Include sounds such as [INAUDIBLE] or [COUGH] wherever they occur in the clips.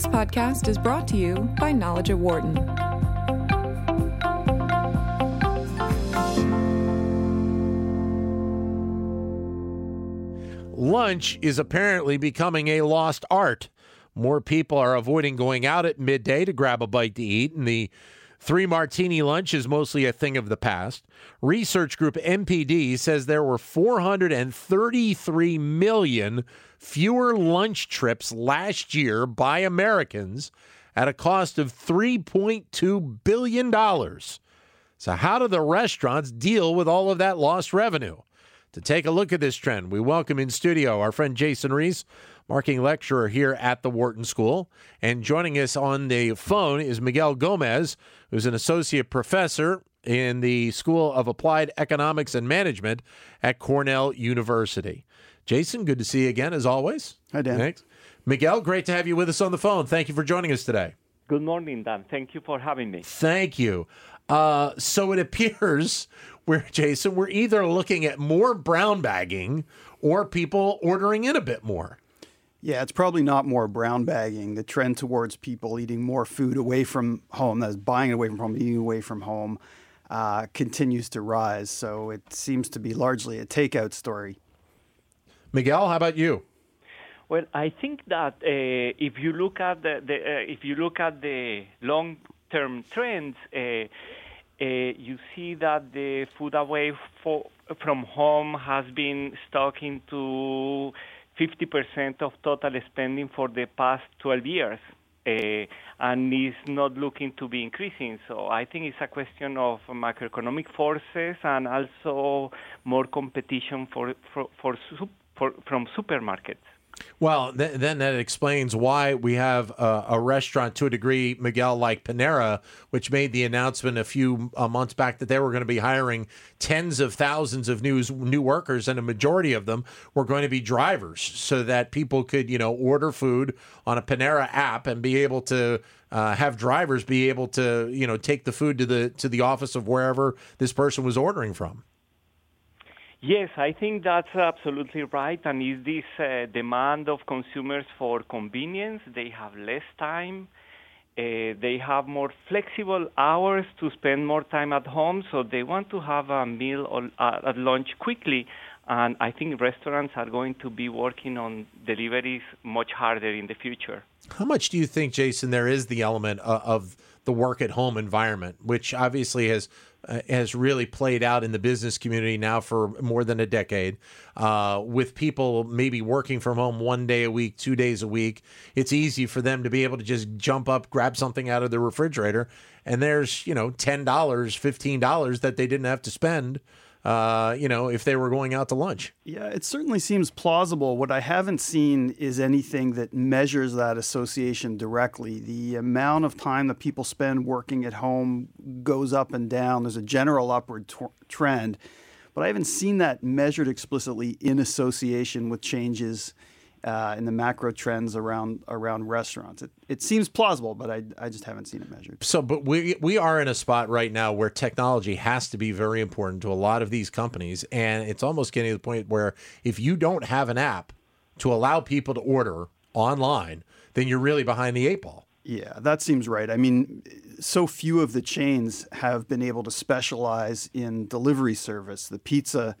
This podcast is brought to you by Knowledge at Wharton. Lunch is apparently becoming a lost art. More people are avoiding going out at midday to grab a bite to eat, and the three martini lunch is mostly a thing of the past. Research group NPD says there were 433 million fewer lunch trips last year by Americans at a cost of $3.2 billion. So, how do the restaurants deal with all of that lost revenue? To take a look at this trend, we welcome in studio our friend Jason Riis, marking lecturer here at the Wharton School. And joining us on the phone is Miguel Gomez, who's an associate professor in the School of Applied Economics and Management at Cornell University. Jason, good to see you again, as always. Hi, Dan. Thanks. Miguel, great to have you with us on the phone. Thank you for joining us today. Good morning, Dan. Thank you for having me. Thank you. Uh, so it [LAUGHS] appears we're Jason, we're either looking at more brown bagging or people ordering in a bit more. Yeah, it's probably not more brown bagging. The trend towards people eating more food away from home, that's buying it away from home, eating away from home, uh, continues to rise. So it seems to be largely a takeout story. Miguel, how about you? Well, I think that uh, if you look at the, the uh, if you look at the long-term trends, uh, uh you see that the food away for, from home has been stuck into 50% of total spending for the past 12 years. Uh, and is not looking to be increasing. So I think it's a question of macroeconomic forces and also more competition for for, for, for from supermarkets. Well, th- then that explains why we have uh, a restaurant to a degree, Miguel, like Panera, which made the announcement a few uh, months back that they were going to be hiring tens of thousands of new new workers, and a majority of them were going to be drivers, so that people could, you know, order food on a Panera app and be able to uh, have drivers be able to, you know, take the food to the to the office of wherever this person was ordering from. Yes, I think that's absolutely right. And is this uh, demand of consumers for convenience? They have less time. Uh, they have more flexible hours to spend more time at home, so they want to have a meal or, uh, at lunch quickly. And I think restaurants are going to be working on deliveries much harder in the future. How much do you think, Jason, there is the element of, of the work at home environment, which obviously has uh, has really played out in the business community now for more than a decade. Uh, with people maybe working from home one day a week, two days a week, it's easy for them to be able to just jump up, grab something out of the refrigerator, and there's you know ten dollars, fifteen dollars that they didn't have to spend uh, you know, if they were going out to lunch. Yeah, it certainly seems plausible. What I haven't seen is anything that measures that association directly. The amount of time that people spend working at home goes up and down. There's a general upward t- trend, but I haven't seen that measured explicitly in association with changes uh, in the macro trends around around restaurants. It, it seems plausible, but I, I just haven't seen it measured. So, but we we are in a spot right now where technology has to be very important to a lot of these companies, and it's almost getting to the point where if you don't have an app to allow people to order online, then you're really behind the eight ball. Yeah, that seems right. I mean, so few of the chains have been able to specialize in delivery service. The pizza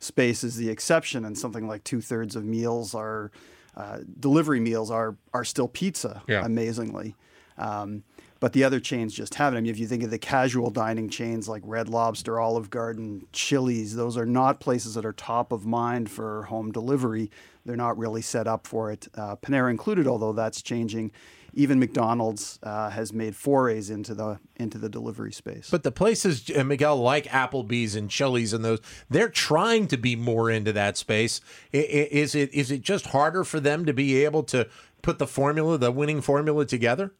space is the exception, and something like two thirds of meals are uh, delivery meals are are still pizza. Yeah. Amazingly. Um, but the other chains just haven't. I mean, if you think of the casual dining chains like Red Lobster, Olive Garden, Chili's, those are not places that are top of mind for home delivery. They're not really set up for it, uh, Panera included, although that's changing even McDonald's uh, has made forays into the into the delivery space. But the places, uh, Miguel, like Applebee's and Chili's and those, they're trying to be more into that space. Is it is it just harder for them to be able to put the formula, the winning formula, together?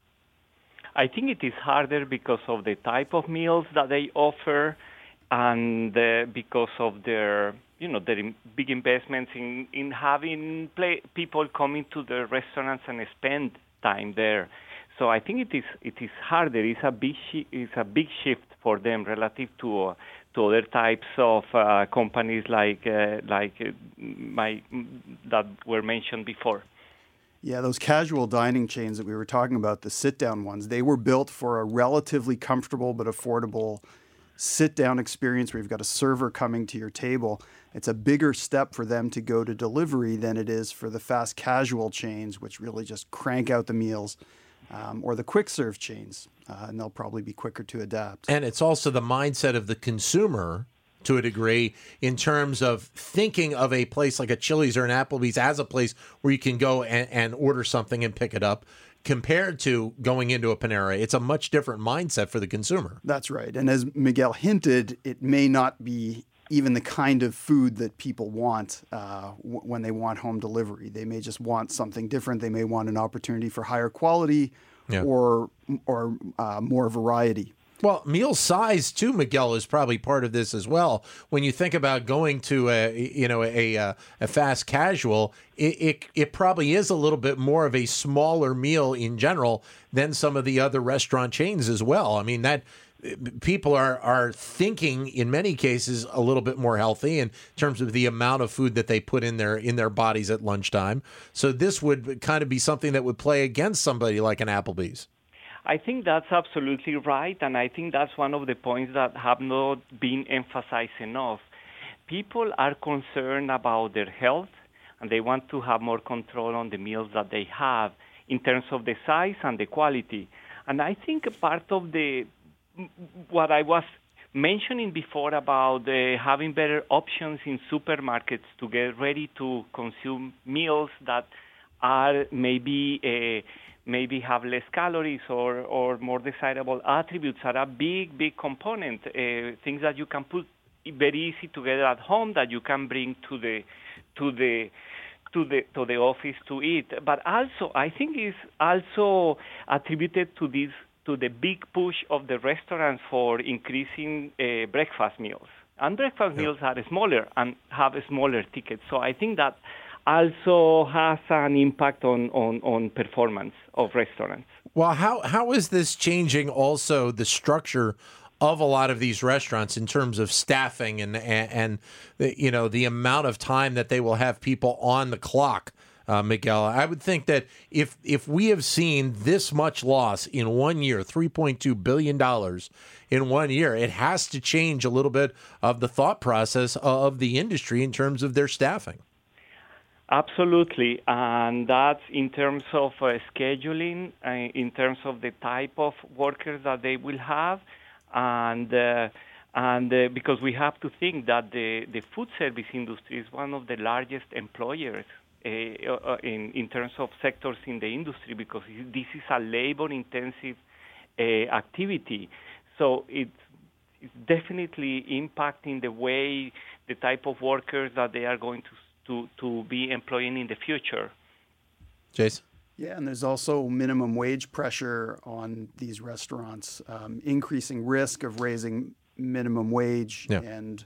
I think it is harder because of the type of meals that they offer, and uh, because of their you know their big investments in in having play, people coming to the restaurants and spend time there. So I think it is it is harder. It's a big it's a big shift for them relative to uh, to other types of uh, companies like uh, like uh, my that were mentioned before. Yeah, those casual dining chains that we were talking about, the sit down ones, they were built for a relatively comfortable but affordable sit down experience where you've got a server coming to your table. It's a bigger step for them to go to delivery than it is for the fast casual chains, which really just crank out the meals, um, or the quick serve chains, uh, and they'll probably be quicker to adapt. And it's also the mindset of the consumer to a degree in terms of thinking of a place like a Chili's or an Applebee's as a place where you can go and, and order something and pick it up compared to going into a Panera. It's a much different mindset for the consumer. That's right. And as Miguel hinted, it may not be even the kind of food that people want uh, w- when they want home delivery. They may just want something different. They may want an opportunity for higher quality Yeah. or or uh, more variety. Well, meal size too, Miguel, is probably part of this as well. When you think about going to a you know a a, a fast casual, it, it it probably is a little bit more of a smaller meal in general than some of the other restaurant chains as well. I mean that people are are thinking in many cases a little bit more healthy in terms of the amount of food that they put in their in their bodies at lunchtime. So this would kind of be something that would play against somebody like an Applebee's. I think that's absolutely right, and I think that's one of the points that have not been emphasized enough. People are concerned about their health, and they want to have more control on the meals that they have in terms of the size and the quality. And I think part of the what I was mentioning before about uh, having better options in supermarkets to get ready to consume meals that are maybe uh, maybe have less calories or, or more desirable attributes are a big big component. Uh, things that you can put very easy together at home that you can bring to the to the to the to the office to eat. But also i think is also attributed to this to the big push of the restaurants for increasing uh, breakfast meals. And breakfast meals are smaller and have smaller tickets. So i think that also has an impact on, on, on performance of restaurants. Well, how how is this changing also the structure of a lot of these restaurants in terms of staffing and and, and the, you know the amount of time that they will have people on the clock? Uh, Miguel, I would think that if if we have seen this much loss in one year, three point two billion dollars in one year, it has to change a little bit of the thought process of the industry in terms of their staffing. Absolutely, and that's in terms of uh, scheduling, uh, in terms of the type of workers that they will have, and uh, and uh, because we have to think that the the food service industry is one of the largest employers uh, uh, in in terms of sectors in the industry because this is a labor-intensive activity, so it's it's definitely impacting the way the type of workers that they are going to to, to be employing in the future. Jason? Yeah, and there's also minimum wage pressure on these restaurants, um, increasing risk of raising minimum wage, Yeah. and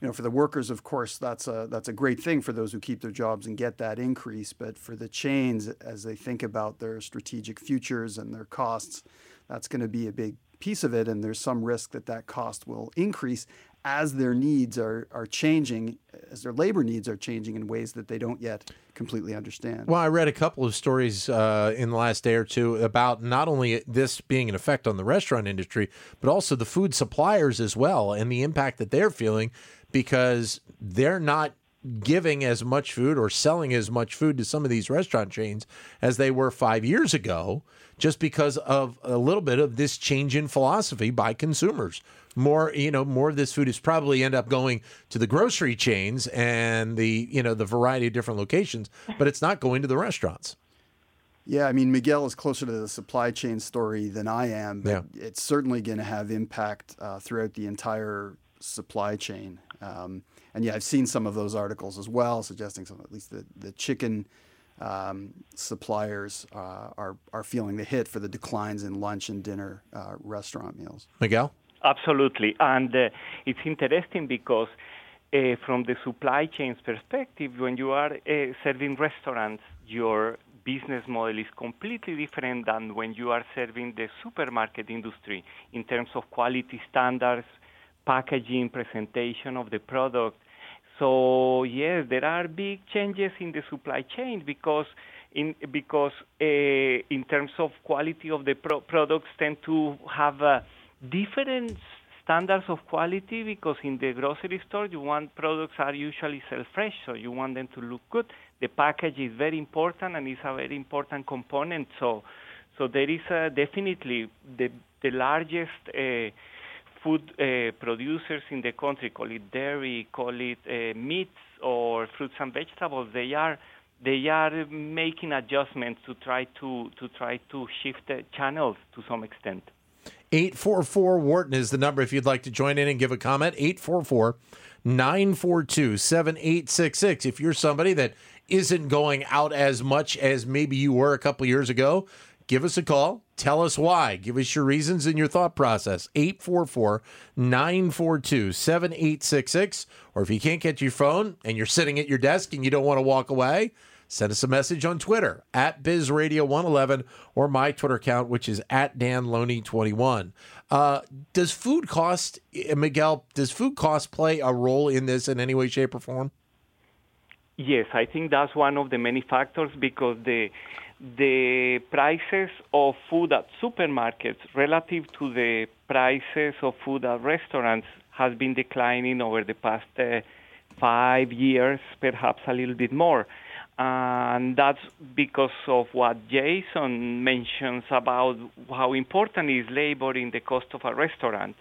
you know, for the workers, of course, that's a that's a great thing for those who keep their jobs and get that increase. But for the chains, as they think about their strategic futures and their costs, that's going to be a big piece of it, and there's some risk that that cost will increase as their needs are are changing, as their labor needs are changing in ways that they don't yet completely understand. Well, I read a couple of stories uh, in the last day or two about not only this being an effect on the restaurant industry, but also the food suppliers as well, and the impact that they're feeling because they're not giving as much food or selling as much food to some of these restaurant chains as they were five years ago, just because of a little bit of this change in philosophy by consumers. More, you know, more of this food is probably end up going to the grocery chains and the, you know, the variety of different locations, but it's not going to the restaurants. Yeah, I mean, Miguel is closer to the supply chain story than I am, but Yeah. it's certainly going to have impact uh, throughout the entire supply chain. Um, and yeah, I've seen some of those articles as well, suggesting some, at least the, the chicken um, suppliers uh, are, are feeling the hit for the declines in lunch and dinner uh, restaurant meals. Miguel? Absolutely, and uh, it's interesting because uh, from the supply chain's perspective, when you are uh, serving restaurants, your business model is completely different than when you are serving the supermarket industry in terms of quality standards, packaging, presentation of the product. So yes, there are big changes in the supply chain because in because uh, in terms of quality of the pro- products tend to have uh, different standards of quality because in the grocery store you want products are usually sell fresh so you want them to look good. The package is very important and is a very important component. So so there is uh, definitely the the largest uh, food uh, producers in the country call it dairy call it uh, meats or fruits and vegetables they are they are making adjustments to try to to try to shift channels to some extent 844 Wharton is the number if you'd like to join in and give a comment. 844 942 7866. If you're somebody that isn't going out as much as maybe you were a couple years ago, give us a call. Tell us why. Give us your reasons and your thought process. 844 942 7866. Or if you can't get your phone and you're sitting at your desk and you don't want to walk away, send us a message on Twitter at BizRadio111 or my Twitter account, which is at DanLoney21. Uh, does food cost, uh, Miguel, does food cost play a role in this in any way, shape, or form? Yes, I think that's one of the many factors because the the prices of food at supermarkets relative to the prices of food at restaurants has been declining over the past uh, five years, perhaps a little bit more and that's because of what Jason mentions about how important is labor in the cost of a restaurant.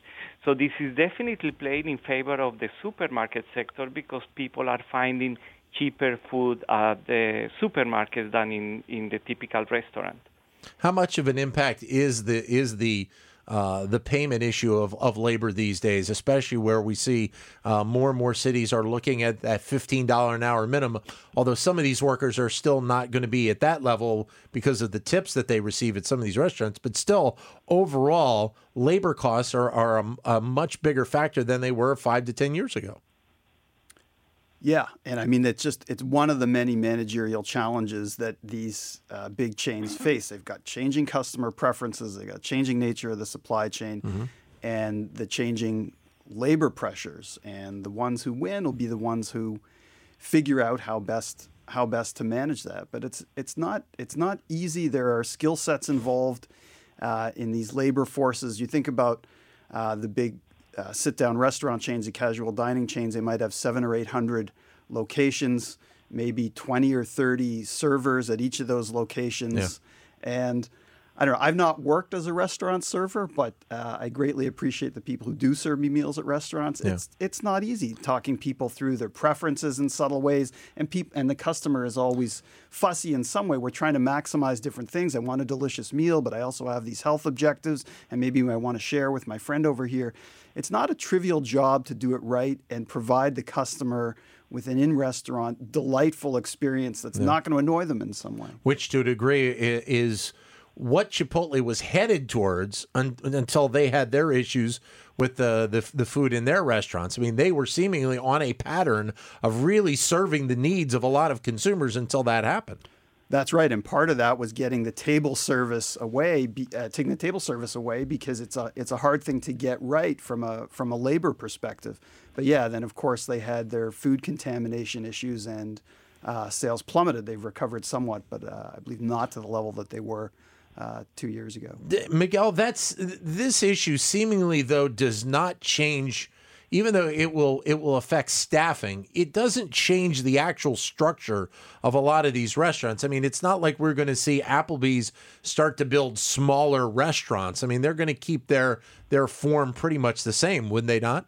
So this is definitely playing in favor of the supermarket sector because people are finding cheaper food at the supermarkets than in, in the typical restaurant. How much of an impact is the is the uh, the payment issue of, of labor these days, especially where we see uh, more and more cities are looking at that $15 an hour minimum. Although some of these workers are still not going to be at that level because of the tips that they receive at some of these restaurants, but still, overall, labor costs are, are a, a much bigger factor than they were five to 10 years ago. Yeah, and I mean it's just it's one of the many managerial challenges that these uh, big chains face. They've got changing customer preferences, they've got changing nature of the supply chain, mm-hmm. and the changing labor pressures. And the ones who win will be the ones who figure out how best how best to manage that. But it's it's not it's not easy. There are skill sets involved uh, in these labor forces. You think about uh, the big uh, sit down restaurant chains and casual dining chains, they might have seven or 800 locations, maybe 20 or 30 servers at each of those locations. Yeah. And I don't know. I've not worked as a restaurant server, but uh, I greatly appreciate the people who do serve me meals at restaurants. Yeah. It's it's not easy talking people through their preferences in subtle ways, and peop- and the customer is always fussy in some way. We're trying to maximize different things. I want a delicious meal, but I also have these health objectives, and maybe I want to share with my friend over here. It's not a trivial job to do it right and provide the customer with an in-restaurant delightful experience that's yeah. not going to annoy them in some way. Which, to a degree, is what Chipotle was headed towards un- until they had their issues with the, the the food in their restaurants. I mean, they were seemingly on a pattern of really serving the needs of a lot of consumers until that happened. That's right, and part of that was getting the table service away, be, uh, taking the table service away because it's a it's a hard thing to get right from a from a labor perspective. But yeah, then of course they had their food contamination issues and uh, sales plummeted. They've recovered somewhat, but uh, I believe not to the level that they were uh, two years ago. Miguel, that's this issue seemingly though does not change. Even though it will it will affect staffing, it doesn't change the actual structure of a lot of these restaurants. I mean, it's not like we're going to see Applebee's start to build smaller restaurants. I mean, they're going to keep their their form pretty much the same, wouldn't they not?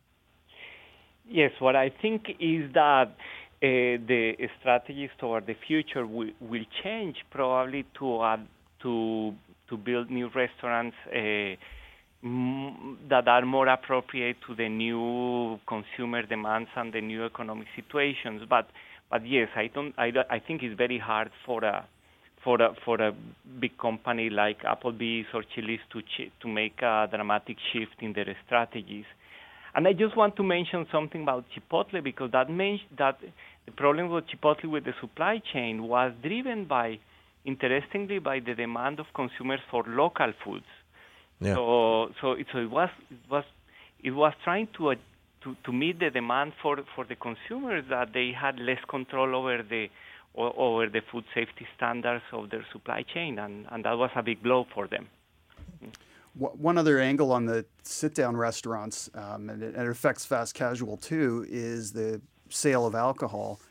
Yes, what I think is that uh, the strategies toward the future will, will change probably to add to to build new restaurants uh, that are more appropriate to the new consumer demands and the new economic situations. But but yes, I don't. I, I think it's very hard for a for a for a big company like Applebee's or Chili's to ch- to make a dramatic shift in their strategies. And I just want to mention something about Chipotle because that means that the problem with Chipotle with the supply chain was driven by interestingly by the demand of consumers for local foods. Yeah. So so it, so it was it was it was trying to uh, to to meet the demand for for the consumers that they had less control over the over the food safety standards of their supply chain, and, and that was a big blow for them. One other angle on the sit-down restaurants, um, and, it, and, it, affects fast casual too, is the sale of alcohol.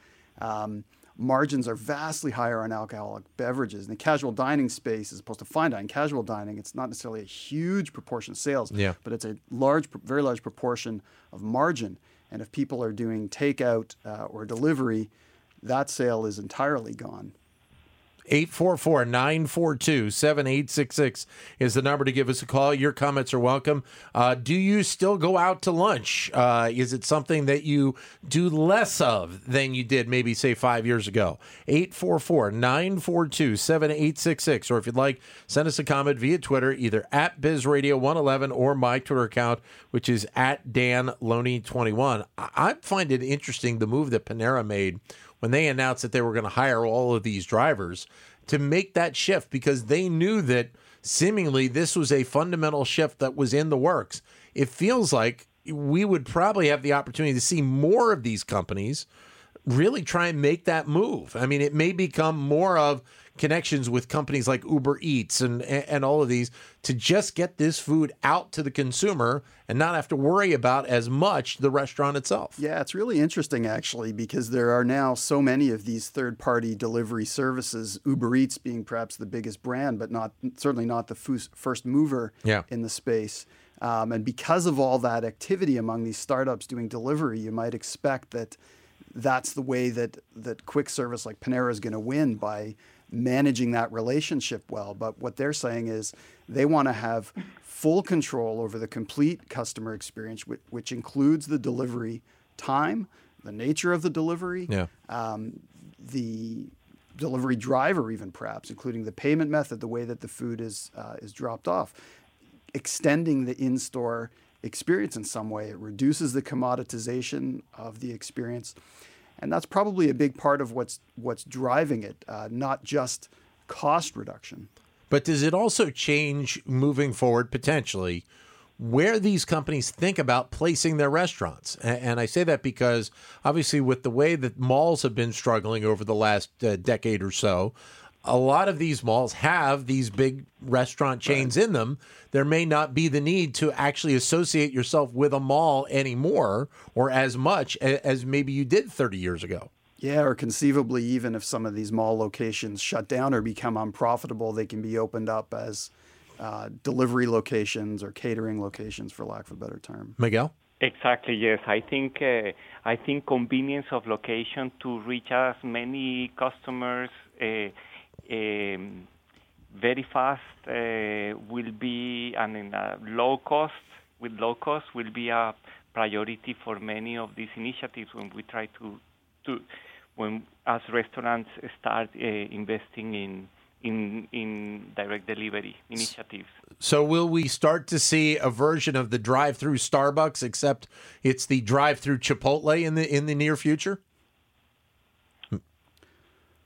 Um, margins are vastly higher on alcoholic beverages. In the casual dining space, as opposed to fine dining, casual dining, it's not necessarily a huge proportion of sales, yeah. but it's a large, very large proportion of margin. And if people are doing takeout uh, or delivery, that sale is entirely gone. 844 942 7866 is the number to give us a call. Your comments are welcome. Uh, do you still go out to lunch? Uh, is it something that you do less of than you did maybe, say, five years ago? 844 942 7866. Or if you'd like, send us a comment via Twitter, either at BizRadio111 or my Twitter account, which is at Dan Loney21. I find it interesting the move that Panera made when they announced that they were going to hire all of these drivers to make that shift because they knew that seemingly this was a fundamental shift that was in the works. It feels like we would probably have the opportunity to see more of these companies really try and make that move. I mean, it may become more of connections with companies like Uber Eats and and all of these to just get this food out to the consumer and not have to worry about as much the restaurant itself. Yeah, it's really interesting actually because there are now so many of these third-party delivery services, Uber Eats being perhaps the biggest brand, but not certainly not the first mover yeah. in the space. Um, and because of all that activity among these startups doing delivery, you might expect that that's the way that that quick service like Panera is going to win by managing that relationship well. But what they're saying is they want to have full control over the complete customer experience, which, which includes the delivery time, the nature of the delivery, yeah. um, the delivery driver, even perhaps, including the payment method, the way that the food is uh, is dropped off, extending the in-store experience in some way. It reduces the commoditization of the experience and that's probably a big part of what's what's driving it, uh, not just cost reduction. But does it also change moving forward potentially? Where these companies think about placing their restaurants. And I say that because obviously, with the way that malls have been struggling over the last uh, decade or so, a lot of these malls have these big restaurant chains right. in them. There may not be the need to actually associate yourself with a mall anymore or as much as maybe you did 30 years ago. Yeah, or conceivably, even if some of these mall locations shut down or become unprofitable, they can be opened up as uh, delivery locations or catering locations, for lack of a better term. Miguel? Exactly. Yes, I think uh, I think convenience of location to reach as many customers uh, um, very fast uh, will be, and in a low cost, with low cost, will be a priority for many of these initiatives when we try to, to when as restaurants start uh, investing in in in direct delivery initiatives. So will we start to see a version of the drive-through Starbucks except it's the drive-through Chipotle in the in the near future?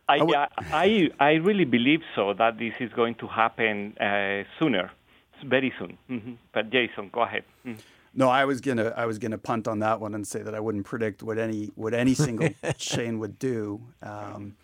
I, I, I really believe so that this is going to happen uh, sooner, very soon. Mm-hmm. But Jason, go ahead. Mm-hmm. No, I was gonna I was gonna punt on that one and say that I wouldn't predict what any what any single [LAUGHS] chain would do. Um,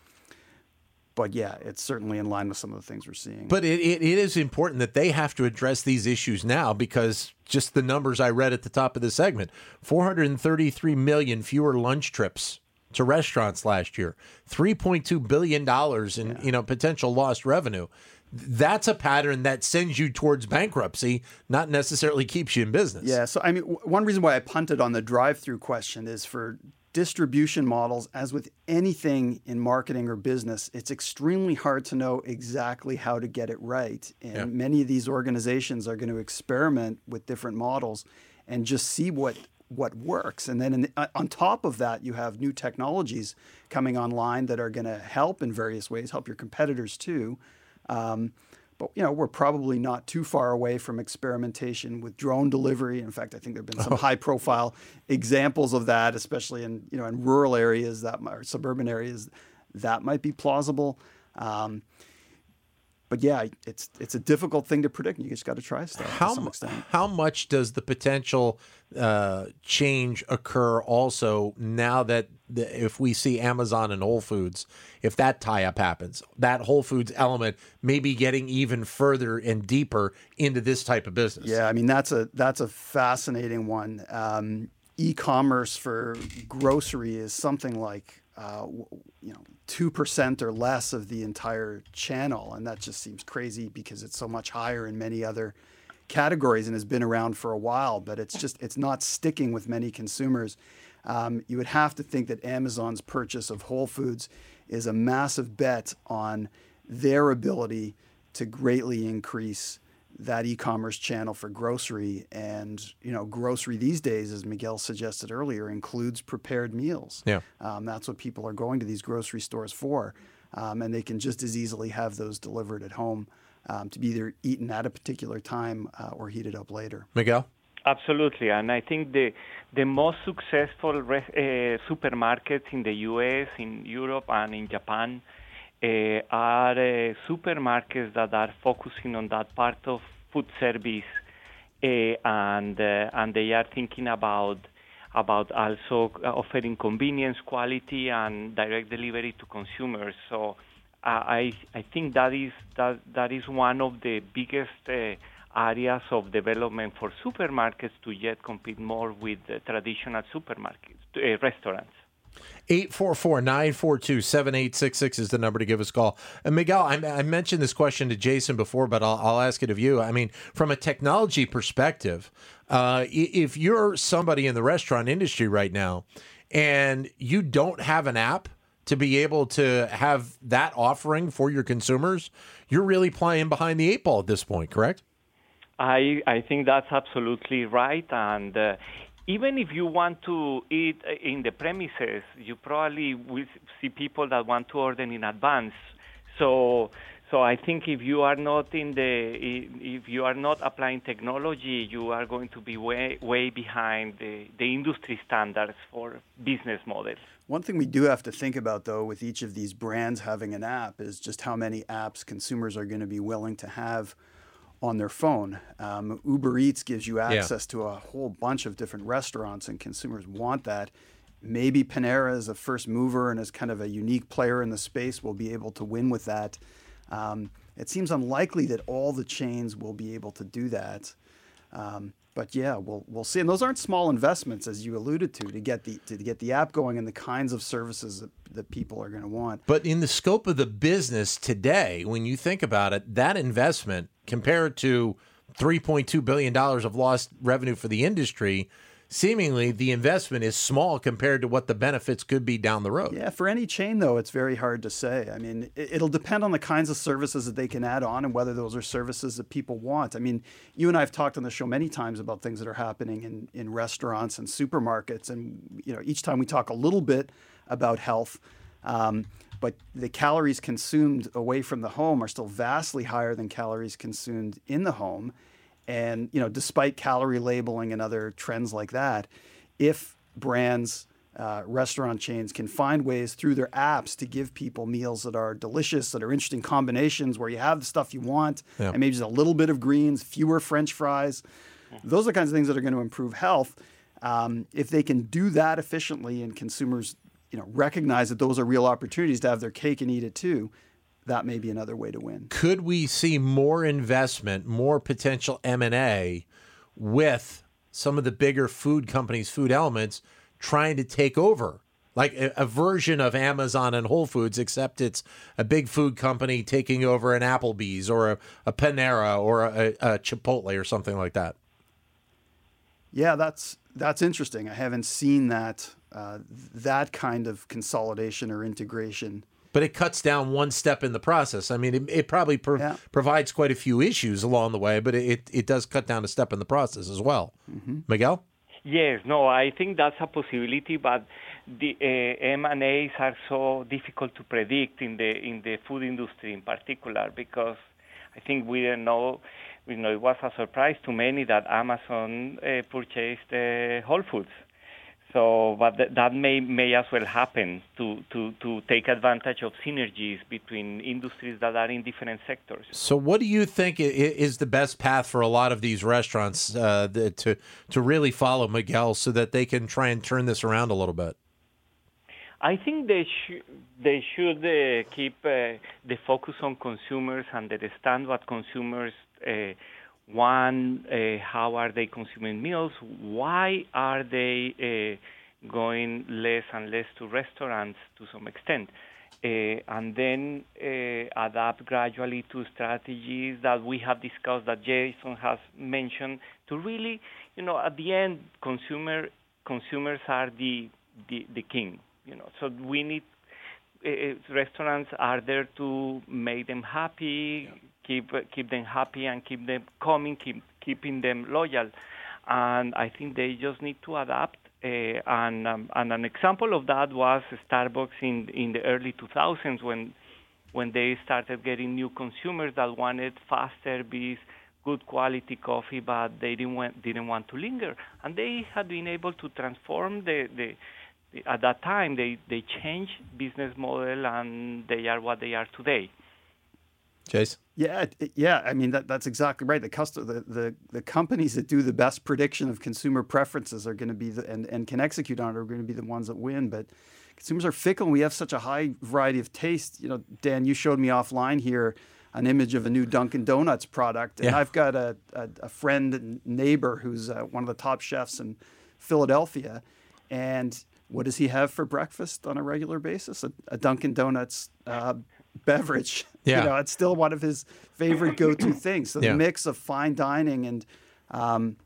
but yeah, it's certainly in line with some of the things we're seeing. But it, it, it is important that they have to address these issues now because just the numbers I read at the top of the segment 433 million fewer lunch trips to restaurants last year. $3.2 billion in, yeah. you know, potential lost revenue. That's a pattern that sends you towards bankruptcy, not necessarily keeps you in business. Yeah. So, I mean, one reason why I punted on the drive through question is for distribution models, as with anything in marketing or business, it's extremely hard to know exactly how to get it right. And yeah. many of these organizations are going to experiment with different models and just see what what works. And then the, uh, on top of that, you have new technologies coming online that are going to help in various ways, help your competitors too. Um, but you know, we're probably not too far away from experimentation with drone delivery. In fact, I think there have been some [LAUGHS] oh. high-profile examples of that, especially in you know in rural areas that or suburban areas that might be plausible. Um, but yeah, it's it's a difficult thing to predict. You just got to try stuff how, to some extent. How much does the potential uh, change occur also now that the, if we see Amazon and Whole Foods, if that tie up happens, that Whole Foods element may be getting even further and deeper into this type of business. Yeah, I mean that's a that's a fascinating one. Um, e-commerce for grocery is something like uh, you know two percent or less of the entire channel, and that just seems crazy because it's so much higher in many other categories and has been around for a while. But it's just it's not sticking with many consumers. Um, you would have to think that Amazon's purchase of Whole Foods is a massive bet on their ability to greatly increase that e-commerce channel for grocery and you know grocery these days as miguel suggested earlier includes prepared meals yeah um, that's what people are going to these grocery stores for um, and they can just as easily have those delivered at home um, to be either eaten at a particular time uh, or heated up later miguel absolutely and i think the the most successful re- uh, supermarkets in the us in europe and in japan uh, are uh, supermarkets that are focusing on that part of food service, uh, and and they are thinking about about also offering convenience, quality, and direct delivery to consumers. So I I think that is that that is one of the biggest areas of development for supermarkets to yet compete more with traditional supermarkets, uh, restaurants. 844 942 7866 is the number to give us a call. And Miguel, I, I, mentioned this question to Jason before, but I'll, I'll, ask it of you. I mean, from a technology perspective, uh, if you're somebody in the restaurant industry right now and you don't have an app to be able to have that offering for your consumers, you're really playing behind the eight ball at this point, correct? I, I think that's absolutely right. And uh, even if you want to eat in the premises, you probably will see people that want to order in advance. So, so I think if you are not in the, if you are not applying technology, you are going to be way, way behind the, the industry standards for business models. One thing we do have to think about, though, with each of these brands having an app, is just how many apps consumers are going to be willing to have on their phone. Um, Uber Eats gives you access yeah. to a whole bunch of different restaurants, and consumers want that. Maybe Panera, as a first mover and as kind of a unique player in the space, will be able to win with that. Um, it seems unlikely that all the chains will be able to do that. Um, but yeah, we'll we'll see. And those aren't small investments, as you alluded to, to get the to get the app going and the kinds of services that, that people are going to want. But in the scope of the business today, when you think about it, that investment compared to three point two billion dollars of lost revenue for the industry seemingly the investment is small compared to what the benefits could be down the road. Yeah, for any chain though, it's very hard to say. I mean, it'll depend on the kinds of services that they can add on and whether those are services that people want. I mean, you and I have talked on the show many times about things that are happening in, in restaurants and supermarkets, and you know, each time we talk a little bit about health. Um, but the calories consumed away from the home are still vastly higher than calories consumed in the home. And you know, despite calorie labeling and other trends like that, if brands, uh, restaurant chains can find ways through their apps to give people meals that are delicious, that are interesting combinations, where you have the stuff you want, yeah. and maybe just a little bit of greens, fewer French fries. Those are the kinds of things that are going to improve health. Um, if they can do that efficiently, and consumers, you know, recognize that those are real opportunities to have their cake and eat it too, that may be another way to win. Could we see more investment, more potential M&A with some of the bigger food companies, food elements trying to take over? Like a, a, version of Amazon and Whole Foods, except it's a big food company taking over an Applebee's or a, a Panera or a, a Chipotle or something like that. Yeah, that's that's interesting. I haven't seen that uh, that kind of consolidation or integration but it cuts down one step in the process. I mean, it, it probably pro- yeah. provides quite a few issues along the way, but it, it does cut down a step in the process as well. Mm-hmm. Miguel? Yes, no, I think that's a possibility, but the uh, M&As are so difficult to predict in the in the food industry in particular because I think we don't know. You know, it was a surprise to many that Amazon uh, purchased uh, Whole Foods. So, but th- that may may as well happen to, to, to take advantage of synergies between industries that are in different sectors. So, what do you think is the best path for a lot of these restaurants uh, to to really follow Miguel, so that they can try and turn this around a little bit? I think they should they should uh, keep uh, the focus on consumers and understand what consumers uh, want. Uh, how are they consuming meals? Why are they uh, going less and less to restaurants to some extent? Uh, and then adapt gradually to strategies that we have discussed that Jason has mentioned to really, you know, at the end, consumer consumers are the the, the king you know, so we need uh, restaurants are there to make them happy, keep keep them happy, and keep them coming, keep keeping them loyal. And I think they just need to adapt. Uh, and um, and an example of that was Starbucks in in the early 2000s when when they started getting new consumers that wanted fast service, good quality coffee, but they didn't want, didn't want to linger. And they had been able to transform the, the at that time they they changed business model and they are what they are today. Chase. Yeah, yeah. I mean that that's exactly right. The customer, the, the the companies that do the best prediction of consumer preferences are going to be the and, and can execute on it are going to be the ones that win. But consumers are fickle. and We have such a high variety of taste. You know, Dan, you showed me offline here an image of a new Dunkin' Donuts product, and yeah. I've got a, a, a friend and neighbor who's uh, one of the top chefs in Philadelphia, and what does he have for breakfast on a regular basis? A, a Dunkin' Donuts uh, beverage. Yeah. You know, it's still one of his favorite go-to [CLEARS THROAT] things. So the yeah. mix of fine dining and um,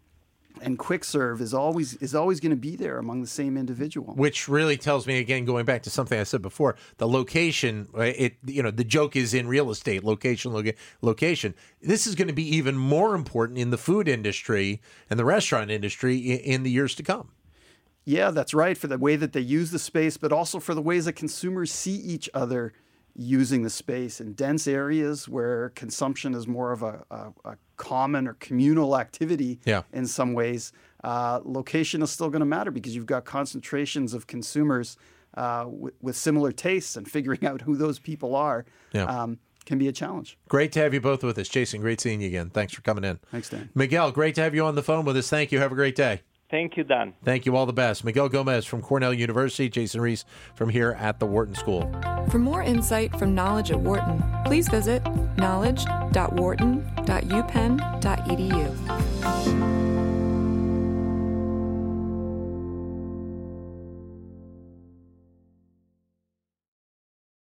and quick serve is always is always going to be there among the same individual. Which really tells me again, going back to something I said before, the location. It you know the joke is in real estate, location, loca- location. This is going to be even more important in the food industry and the restaurant industry in, in the years to come. Yeah, that's right. For the way that they use the space, but also for the ways that consumers see each other using the space in dense areas where consumption is more of a, a, a common or communal activity yeah. in some ways. Uh, location is still going to matter because you've got concentrations of consumers uh, w- with similar tastes, and figuring [LAUGHS] out who those people are yeah. um, can be a challenge. Great to have you both with us. Jason, great seeing you again. Thanks for coming in. Thanks, Dan. Miguel, great to have you on the phone with us. Thank you. Have a great day. Thank you, Dan. Thank you. All the best. Miguel Gomez from Cornell University, Jason Riis from here at the Wharton School. For more insight from Knowledge at Wharton, please visit knowledge.wharton.upenn.edu.